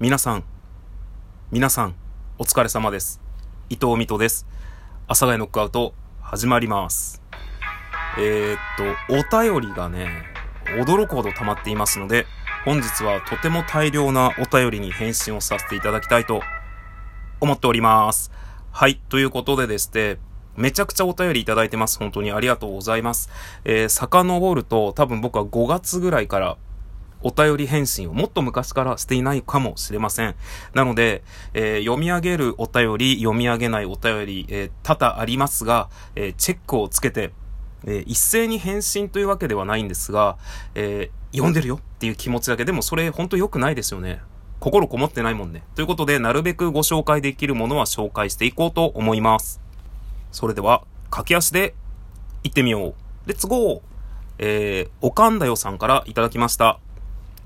皆さん、皆さん、お疲れ様です。伊藤美斗です。阿佐ヶ谷ノックアウト、始まります。えー、っと、お便りがね、驚くほど溜まっていますので、本日はとても大量なお便りに返信をさせていただきたいと思っております。はい、ということでですね、めちゃくちゃお便りいただいてます。本当にありがとうございます。えー、遡ると、多分僕は5月ぐらいから、お便り返信をもっと昔からしていないかもしれません。なので、えー読み上げるお便り、読み上げないお便り、えー多々ありますが、えーチェックをつけて、えー一斉に返信というわけではないんですが、えー読んでるよっていう気持ちだけでもそれ本当良くないですよね。心こもってないもんね。ということで、なるべくご紹介できるものは紹介していこうと思います。それでは、駆け足で行ってみよう。レッツゴーえー、おかんだよさんからいただきました。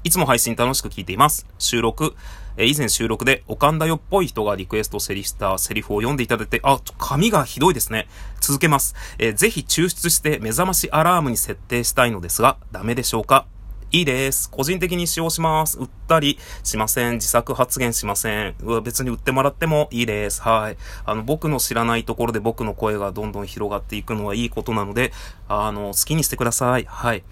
いつも配信楽しく聞いています。収録、え以前収録で、おかんだよっぽい人がリクエストセリしたセリフを読んでいただいて、あ、髪がひどいですね。続けます。えーぜひ抽出して目覚ましアラームに設定したいのですが、ダメでしょうか？いいです。個人的に使用します。売ったりしません。自作発言しません。うわ別に売ってもらってもいいです。はい。あの、僕の知らないところで僕の声がどんどん広がっていくのはいいことなので、あの、好きにしてください。はい。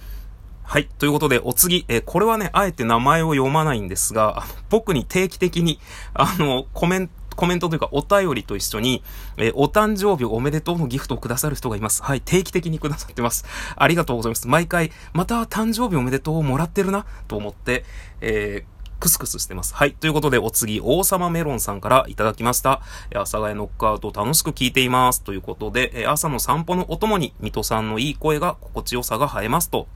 はい。ということで、お次、えーこれはね、あえて名前を読まないんですが、僕に定期的に、あの、コメント、コメントというか、お便りと一緒に、えーお誕生日おめでとうのギフトをくださる人がいます。はい。定期的にくださってます。ありがとうございます。毎回、また誕生日おめでとうをもらってるな、と思って、えークスクスしてます。はい。ということで、お次、王様メロンさんからいただきました。え阿佐ヶ谷ノックアウトを楽しく聞いています。ということで、え朝の散歩のお供に、水戸さんのいい声が心地よさが生えますと。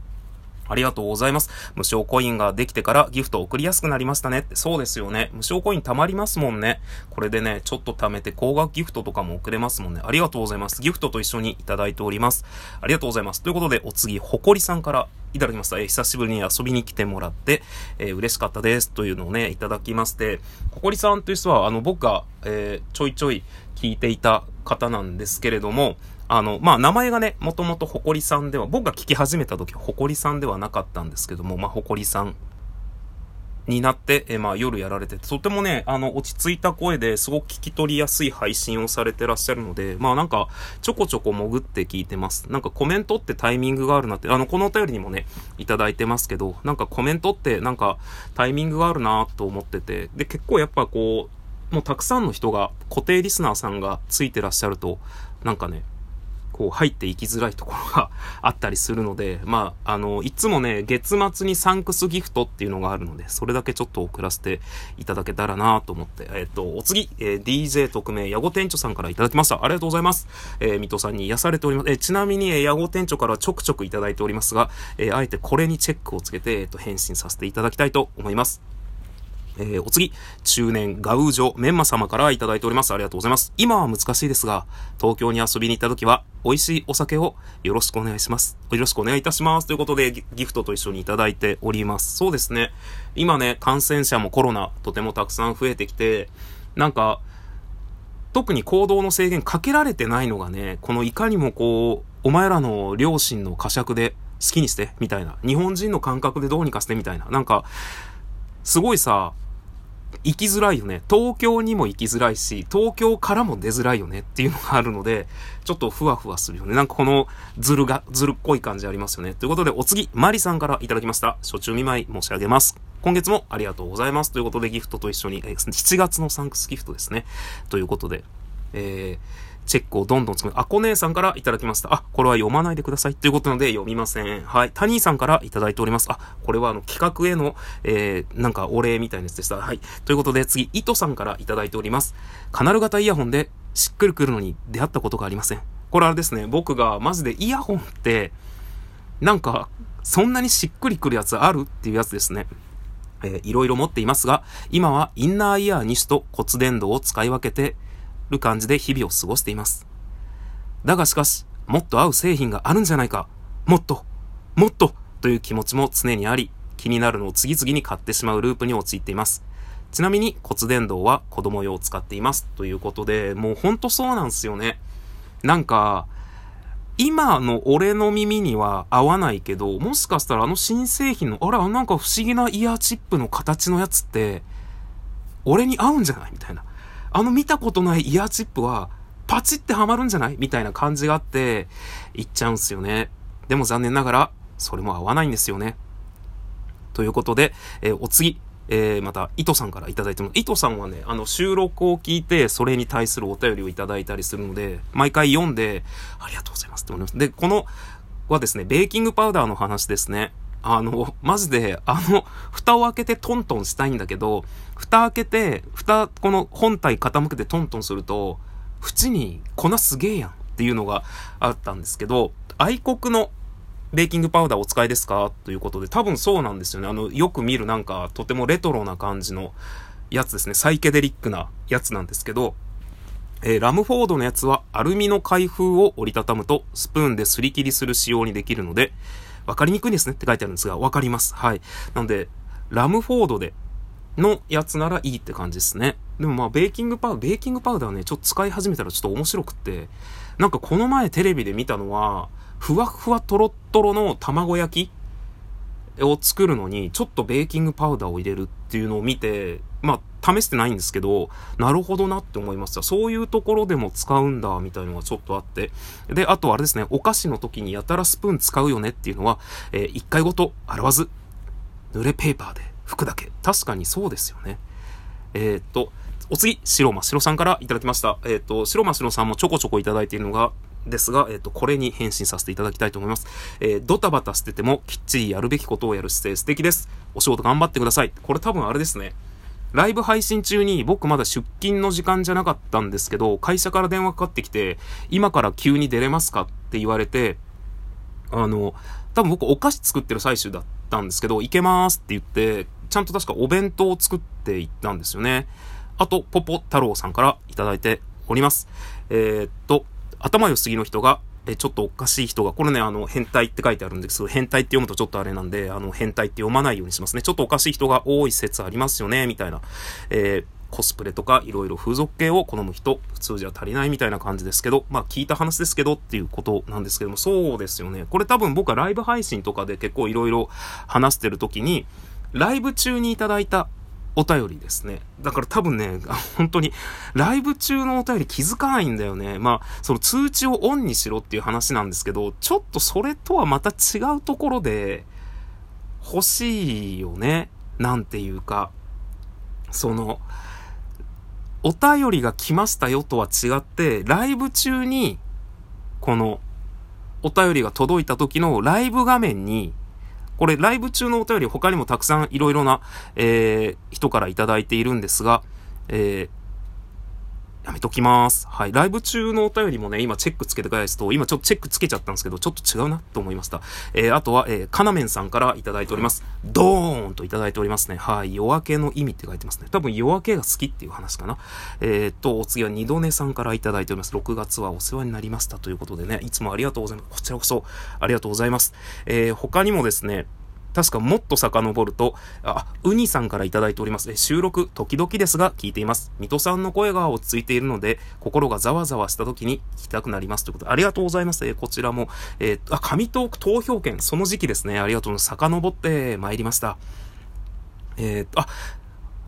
ありがとうございます。無償コインができてからギフト送りやすくなりましたねって。そうですよね。無償コイン貯まりますもんね。これでね、ちょっと貯めて高額ギフトとかも送れますもんね。ありがとうございます。ギフトと一緒にいただいております。ありがとうございます。ということで、お次、ほこりさんからいただきました。えー久しぶりに遊びに来てもらって、えー嬉しかったです。というのをね、いただきまして、ほこりさんという人は、あの、僕が、えーちょいちょい聞いていた方なんですけれども、あの、まあ、名前がね、もともとほこりさんでは、僕が聞き始めた時は、ほこりさんではなかったんですけども、まあ、ほこりさんになって、えまあ、夜やられてて、とてもね、あの、落ち着いた声ですごく聞き取りやすい配信をされてらっしゃるので、まあ、なんか、ちょこちょこ潜って聞いてます。なんかコメントってタイミングがあるなって、あの、このお便りにもね、いただいてますけど、なんかコメントってなんかタイミングがあるなと思ってて、で、結構やっぱこう、もうたくさんの人が、固定リスナーさんがついてらっしゃると、なんかね、こう入っていきづらいところがあったりするので、まあ、あの、いつもね、月末にサンクスギフトっていうのがあるので、それだけちょっと送らせていただけたらなと思って、えっ、と、お次、えー DJ 特命、ヤゴ店長さんからいただきました。ありがとうございます。えー、水戸さんに癒されております。えーちなみに、えー、ヤゴ店長からちょくちょくいただいておりますが、えーあえてこれにチェックをつけて、えっ、と、返信させていただきたいと思います。えーお次、中年ガウージョメンマ様からいただいております。ありがとうございます。今は難しいですが、東京に遊びに行った時は、美味しいお酒をよろしくお願いします。よろしくお願いいたします。ということで、ギフトと一緒にいただいております。そうですね。今ね、感染者もコロナ、とてもたくさん増えてきて、なんか、特に行動の制限かけられてないのがね、このいかにもこう、お前らの両親の呵責で好きにして、みたいな。日本人の感覚でどうにかして、みたいな。なんか、すごいさ、行きづらいよね。東京にも行きづらいし、東京からも出づらいよねっていうのがあるので、ちょっとふわふわするよね。なんかこのずるが、ずるっこい感じありますよね。ということで、お次、マリさんからいただきました。初中見舞い申し上げます。今月もありがとうございます。ということで、ギフトと一緒に、え7月のサンクスギフトですね。ということで、えー、チェックをどんどん作る。あこ姉さんからいただきました。あ、これは読まないでください。ということなので読みません。はい。タニーさんからいただいております。あ、これはあの企画への、えー、なんかお礼みたいなやつでした。はい。ということで次、イトさんからいただいております。カナル型イヤホンでしっくりくるのに出会ったことがありません。これあれですね。僕がマジでイヤホンって、なんか、そんなにしっくりくるやつあるっていうやつですね。えーいろいろ持っていますが、今はインナーイヤー2種と骨伝導を使い分けてる感じで日々を過ごしています。だがしかし、もっと合う製品があるんじゃないか。もっと、もっとという気持ちも常にあり、気になるのを次々に買ってしまうループに陥っています。ちなみに骨伝導は子供用を使っています。ということで、もうほんとそうなんですよね。なんか、今の俺の耳には合わないけど、もしかしたらあの新製品の、あら、なんか不思議なイヤーチップの形のやつって、俺に合うんじゃない？みたいな。あの見たことないイヤーチップは、パチってはまるんじゃない？みたいな感じがあって、行っちゃうんすよね。でも残念ながら、それも合わないんですよね。ということで、えー、お次、えー、また、糸さんからいただいてます。糸さんはね、あの、収録を聞いて、それに対するお便りをいただいたりするので、毎回読んで、ありがとうございますって思います。で、この、はですね、ベーキングパウダーの話ですね。あの、マジで、あの、蓋を開けてトントンしたいんだけど、蓋開けて、蓋、この本体傾けてトントンすると、縁に粉すげえやんっていうのがあったんですけど、愛国のベーキングパウダーお使いですか？ということで、多分そうなんですよね。あの、よく見るなんか、とてもレトロな感じのやつですね。サイケデリックなやつなんですけど、えー、ラムフォードのやつはアルミの開封を折りたたむとスプーンですり切りする仕様にできるので、分かりにくいですねって書いてあるんですが、分かります。はい。なので、ラムフォードでのやつならいいって感じですね。でもまあ、ベーキングパウダー、ベーキングパウダーね、ちょっと使い始めたらちょっと面白くって、なんかこの前テレビで見たのは、ふわふわとろっとろの卵焼きを作るのに、ちょっとベーキングパウダーを入れるっていうのを見て、まあ、試してないんですけど、なるほどなって思いました。そういうところでも使うんだ、みたいのがちょっとあって。で、あとあれですね、お菓子の時にやたらスプーン使うよねっていうのは、えー、一回ごと洗わず、濡れペーパーで拭くだけ。確かにそうですよね。えー、っと、お次、白真白さんからいただきました。えー、っと、白真白さんもちょこちょこいただいているのが、ですが、えっ、と、これに返信させていただきたいと思います。えー、ドタバタしててもきっちりやるべきことをやる姿勢素敵です。お仕事頑張ってください。これ多分あれですね。ライブ配信中に僕まだ出勤の時間じゃなかったんですけど、会社から電話かかってきて、今から急に出れますかって言われて、あの、多分僕お菓子作ってる最中だったんですけど、行けますって言って、ちゃんと確かお弁当を作っていったんですよね。あと、ポポ太郎さんからいただいております。えー、っと、頭良すぎの人が、え、ちょっとおかしい人が、これね、あの、変態って書いてあるんですけど、変態って読むとちょっとあれなんで、あの、変態って読まないようにしますね。ちょっとおかしい人が多い説ありますよね、みたいな。えー、コスプレとかいろいろ風俗系を好む人、普通じゃ足りないみたいな感じですけど、まあ聞いた話ですけどっていうことなんですけども、そうですよね。これ多分僕はライブ配信とかで結構いろいろ話してる時に、ライブ中にいただいたお便りですね。だから多分ね、本当に、ライブ中のお便り気づかないんだよね。まあ、その通知をオンにしろっていう話なんですけど、ちょっとそれとはまた違うところで、欲しいよね。なんていうか、その、お便りが来ましたよとは違って、ライブ中に、この、お便りが届いた時のライブ画面に、これ、ライブ中のお便り他にもたくさんいろいろな、えー、人からいただいているんですが、えー、やめときます。はい。ライブ中のお便りもね、今チェックつけて返すと、今ちょっとチェックつけちゃったんですけど、ちょっと違うなと思いました。えー、あとは、えー、かなめんさんからいただいております。ドーンといただいておりますね。はい。夜明けの意味って書いてますね。多分夜明けが好きっていう話かな。えー、っと、お次は二度寝さんからいただいております。6月はお世話になりましたということでね、いつもありがとうございます。こちらこそありがとうございます。えー、他にもですね、確かもっと遡ると、あ、ウニさんからいいております。収録、時々ですが聞いています。水戸さんの声が落ち着いているので、心がざわざわした時に聞きたくなります。ということで、ありがとうございます。え、こちらも、えー、あ、紙トーク投票権、その時期ですね。ありがとうございます。遡って参りました。えー、あ、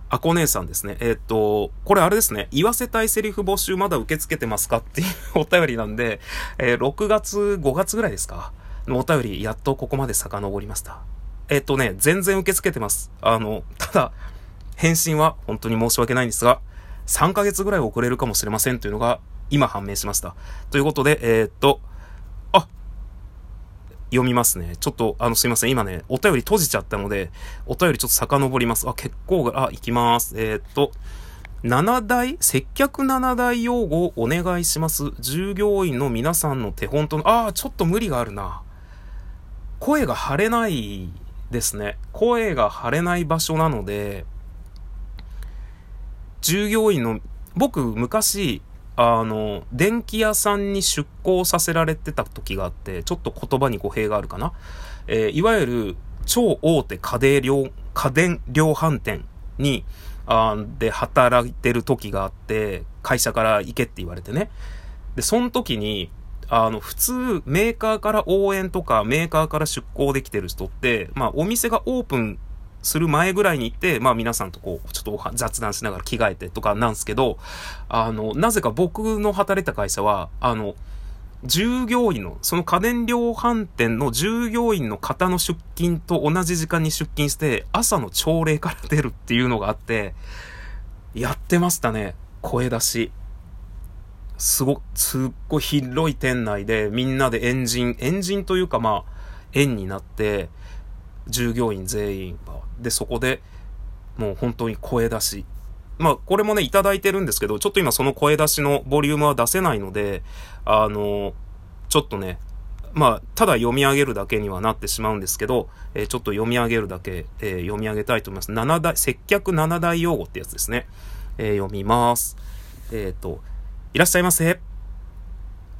あこ姉さんですね。えー、っと、これあれですね。言わせたいセリフ募集まだ受け付けてますかっていうお便りなんで、えー、6月、5月ぐらいですかのお便り、やっとここまで遡りました。えっとね、全然受け付けてます。あの、ただ、返信は本当に申し訳ないんですが、3ヶ月ぐらい遅れるかもしれませんというのが今判明しました。ということで、えー、っと、あ、読みますね。ちょっと、あの、すいません。今ね、お便り閉じちゃったので、お便りちょっと遡ります。あ、結構あ、行きます。えー、っと、7大、接客7大用語をお願いします。従業員の皆さんの手本との、ああ、ちょっと無理があるな。声が張れないですね。声が張れない場所なので、従業員の、僕昔、あの、電気屋さんに出向させられてた時があって、ちょっと言葉に語弊があるかな。えー、いわゆる超大手家電量、家電量販店に、あで働いてる時があって、会社から行けって言われてね。で、その時に、あの、普通、メーカーから応援とか、メーカーから出向できてる人って、まあ、お店がオープンする前ぐらいに行って、まあ皆さんとこう、ちょっと雑談しながら着替えてとかなんですけど、あの、なぜか僕の働いた会社は、あの、従業員の、その家電量販店の従業員の方の出勤と同じ時間に出勤して、朝の朝礼から出るっていうのがあって、やってましたね。声出し。すご、すっごい広い店内でみんなでエンジン、エンジンというかまあ、円になって、従業員全員が。で、そこでもう本当に声出し。まあ、これもね、いただいてるんですけど、ちょっと今その声出しのボリュームは出せないので、あの、ちょっとね、まあ、ただ読み上げるだけにはなってしまうんですけど、えー、ちょっと読み上げるだけ、えー、読み上げたいと思います。七大、接客七大用語ってやつですね。えー、読みます。えっ、と、いらっしゃいませ。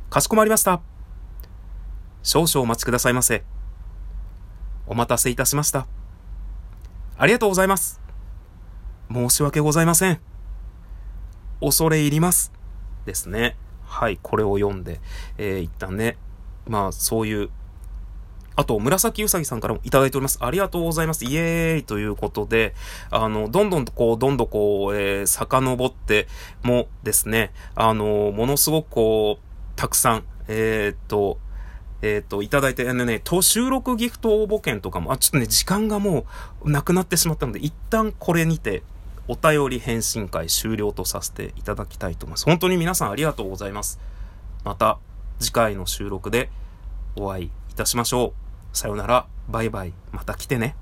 かしこまりました。少々お待ちくださいませ。お待たせいたしました。ありがとうございます。申し訳ございません。恐れ入ります。ですね。はい、これを読んで、えー、一旦ね、まあ、そういうあと、紫うさぎさんからもいただいております。ありがとうございます。イエーイということで、あの、どんどんとこう、どんどんこう、えー、遡ってもですね、あの、ものすごくこう、たくさん、えー、っと、えっ、と、いただいて、あのね、収録ギフト応募券とかも、あ、ちょっとね、時間がもうなくなってしまったので、一旦これにて、お便り返信会終了とさせていただきたいと思います。本当に皆さんありがとうございます。また、次回の収録でお会いいたしましょう。さよなら、バイバイ、また来てね。